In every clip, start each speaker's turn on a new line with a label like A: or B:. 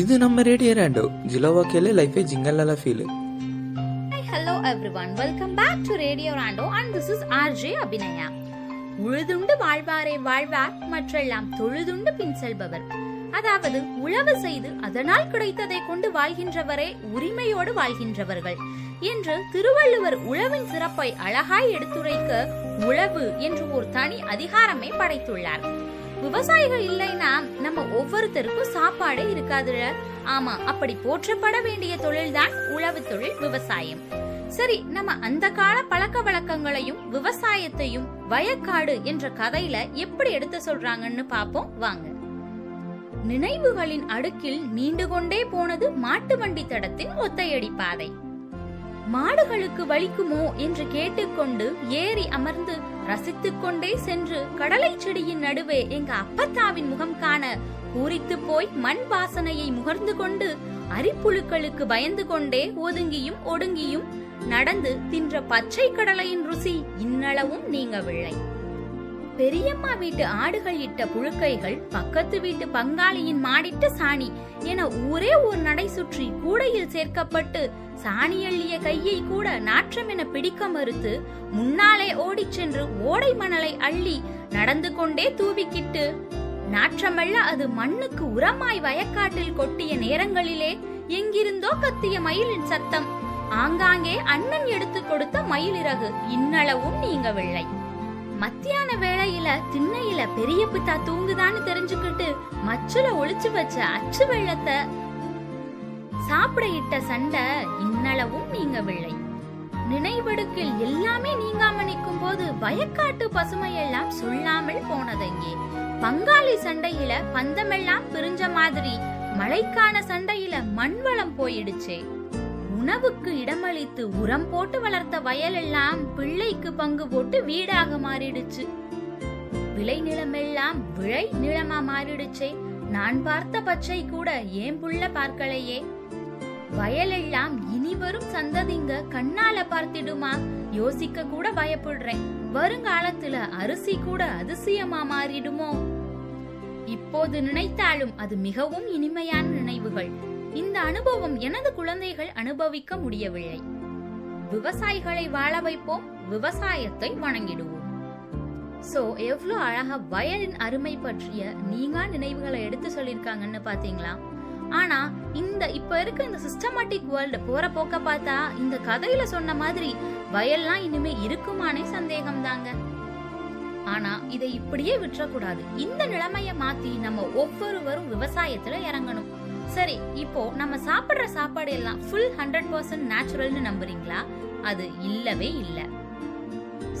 A: ಇದು ನಮ್ಮ radio ರ್ಯಾಂಡೋ ಜಿಲೋವಾ ಕೆಲೆ ಲೈಫೇ ಜಿಂಗಲ್ಲಲ feel
B: Hi, hello everyone. Welcome back to Radio Rando and this is RJ Abhinaya. உழுதுண்டு வாழ்வாரே வாழ்வார் மற்றெல்லாம் தொழுதுண்டு பின் செல்பவர் அதாவது உழவு செய்து அதனால் கிடைத்ததை கொண்டு வாழ்கின்றவரே உரிமையோடு வாழ்கின்றவர்கள் என்று திருவள்ளுவர் உழவின் சிறப்பை அழகாய் எடுத்துரைக்க உழவு என்று ஒரு தனி அதிகாரமே படைத்துள்ளார் விவசாயிகள் இல்லைன்னா நம்ம ஒவ்வொருத்தருக்கும் சாப்பாடே இருக்காதுல. ஆமா அப்படி போற்றப்பட வேண்டிய தொழில்தான் உழவு தொழில் விவசாயம். சரி நம்ம அந்த கால பழக்க வழக்கங்களையும் விவசாயத்தையும் வயக்காடு என்ற கதையில எப்படி எடுத்து சொல்றாங்கன்னு பாப்போம் வாங்க. நினைவுகளின் அடுக்கில் நீண்டு கொண்டே போனது மாட்டு வண்டி தடத்தின் ஒத்தையடி பாதை. மாடுகளுக்கு வலிக்குமோ என்று கேட்டுக்கொண்டு ஏறி அமர்ந்து ரசித்துக் கொண்டே சென்று கடலை செடியின் நடுவே எங்க அப்பத்தாவின் முகம் காண பூரித்து போய் மண் வாசனையை முகர்ந்து கொண்டு அரிப்புழுக்களுக்கு பயந்து கொண்டே ஒதுங்கியும் ஒடுங்கியும் நடந்து தின்ற பச்சை கடலையின் ருசி இன்னளவும் நீங்கவில்லை. பெரியம்மா வீட்டு ஆடுகள் இட்ட புழுக்கைகள் பக்கத்து வீட்டு பங்காளியின் மாடிட்ட சாணி என ஊரே ஒரு நடை சுற்றி கூடையில் சேர்க்கப்பட்டு சாணி அள்ளிய கையை கூட நாற்றம் என பிடிக்க மறுத்து முன்னாலே ஓடிச் சென்று ஓடை மணலை அள்ளி நடந்து கொண்டே தூவிக்கிட்டு நாற்றமல்ல அது மண்ணுக்கு உரமாய் வயக்காட்டில் கொட்டிய நேரங்களிலே எங்கிருந்தோ கத்திய மயிலின் சத்தம். ஆங்காங்கே அண்ணன் எடுத்து கொடுத்த மயிலிறகு. இன்னளவும் நீங்கவில்லை. மத்தியான வேளையில திண்ணையில பெரிய பித்தா தூங்குதான்னு தெரிஞ்சுக்கிட்டு மச்சுல ஒளிச்சு வச்ச அச்சு வெள்ளத்தை சாப்பிட இட்ட சண்டை இன்னளவும் நீங்கவில்லை. நினைவெடுக்கில் எல்லாமே நீங்காம நிற்கும் போது வயக்காட்டு பசுமையெல்லாம் சொல்லாமல் போனதெங்கே? பங்காளி சண்டையில பந்தமெல்லாம் பிரிஞ்ச மாதிரி மழைக்கான சண்டையில மண்வளம் போயிடுச்சே. உணவுக்கு இடமளித்து உரம் போட்டு வளர்த்த வயலெல்லாம் பிள்ளைக்கு பங்கு போட்டு வீடாக மாறிடுச்சு. விளை நிலமெல்லாம் விளை நிலமா மாறிடுச்சே. நான் பார்த்த பச்சை கூட ஏன் புள்ள பார்க்கலையே? வயலெல்லாம் இனி வரும் சந்ததிங்க கண்ணால பார்த்திடுமா? யோசிக்க கூட பயப்படுறேன். வருங்காலத்துல அரிசி கூட அதிசயமா மாறிடுமோ? இப்போது நினைத்தாலும் அது மிகவும் இனிமையான நினைவுகள். இந்த அனுபவம் எனது குழந்தைகள் அனுபவிக்க முடியவில்லை. விவசாயிகளை வாழ வைப்போம் விவசாயத்தை வணங்கிடுவோம். சோ எவ்வளவு அழகா வயலின் அருமை பற்றிய நீங்கா நினைவுகளை எடுத்து சொல்லிருக்காங்கன்னு பாத்தீங்களா ஆனா இந்த இப்ப இருக்க இந்த சிஸ்டமேட்டிக் வேர்ல்டு போற போக்க பார்த்தா இந்த கதையில சொன்ன மாதிரி வயல்லாம் இனிமே இருக்குமானே சந்தேகம் தாங்க ஆனா இதை இப்படியே விட்டுறக்கூடாது. இந்த நிலைமைய மாத்தி நம்ம ஒவ்வொருவரும் விவசாயத்துல இறங்கணும். சரி இப்போ நம்ம சாப்பிடுற சாப்பாடு எல்லாம் ஃபுல் ஹண்ட்ரட் பர்சன்ட் நேச்சுரல்னு நம்புறீங்களா? அது இல்லவே இல்லை.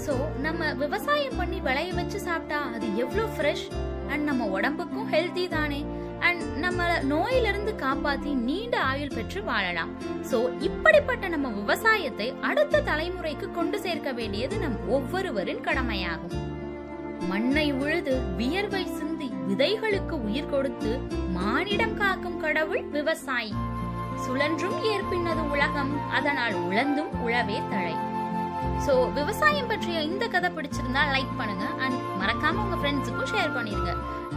B: சோ நம்ம விவசாயம் பண்ணி விளைய வச்சு சாப்பிட்டா அது எவ்வளவு ஃப்ரெஷ் அண்ட் நம்ம உடம்புக்கும் ஹெல்த்தி தானே? அண்ட் நம்ம நோயிலிருந்து காப்பாத்தி நீண்ட ஆயுள் பெற்று வாழலாம். சோ இப்படிப்பட்ட நம்ம விவசாயத்தை அடுத்த தலைமுறைக்கு கொண்டு சேர்க்க வேண்டியது நம் ஒவ்வொருவரின் கடமையாகும். மண்ணை உழுது வியர்வை சிந்தி விதைகளுக்கு உயிர் கொடுத்து மானிடம் காக்கும் கடவுள் விவசாயி. சுழன்றும் ஏற்பின்னது உலகம் அதனால் உழந்தும் உழவே தழை. சோ விவசாயம் பற்றிய இந்த கதை பிடிச்சிருந்தா லைக் பண்ணுங்க அண்ட் மறக்காம உங்க ஃப்ரெண்ட்ஸுக்கும் ஷேர் பண்ணிருங்க.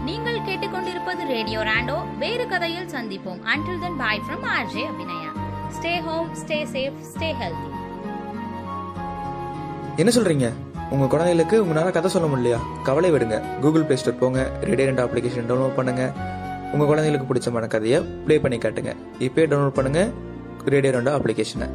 B: நீங்கள் கேட்டுக்கொண்டிருப்பது ரேடியோ ராண்டோ வேறு கதையில் சந்திப்போம். Until then bye from RJ Abhinaya stay home stay safe stay healthy
A: என்ன சொல்றீங்க? உங்க குழந்தைகளுக்கு உங்களால கதை சொல்ல முடியலையா? கவலை விடுங்க. கூகுள் பிளே ஸ்டோர் போங்க. ரேடியோ அப்ளிகேஷன் டவுன்லோட் பண்ணுங்க. உங்க குழந்தைகளுக்கு பிடிச்சமான கதையை ப்ளே பண்ணி காட்டுங்க. இப்பயே டவுன்லோட் பண்ணுங்க. ரேடியோ ரெண்டா அப்ளிகேஷனை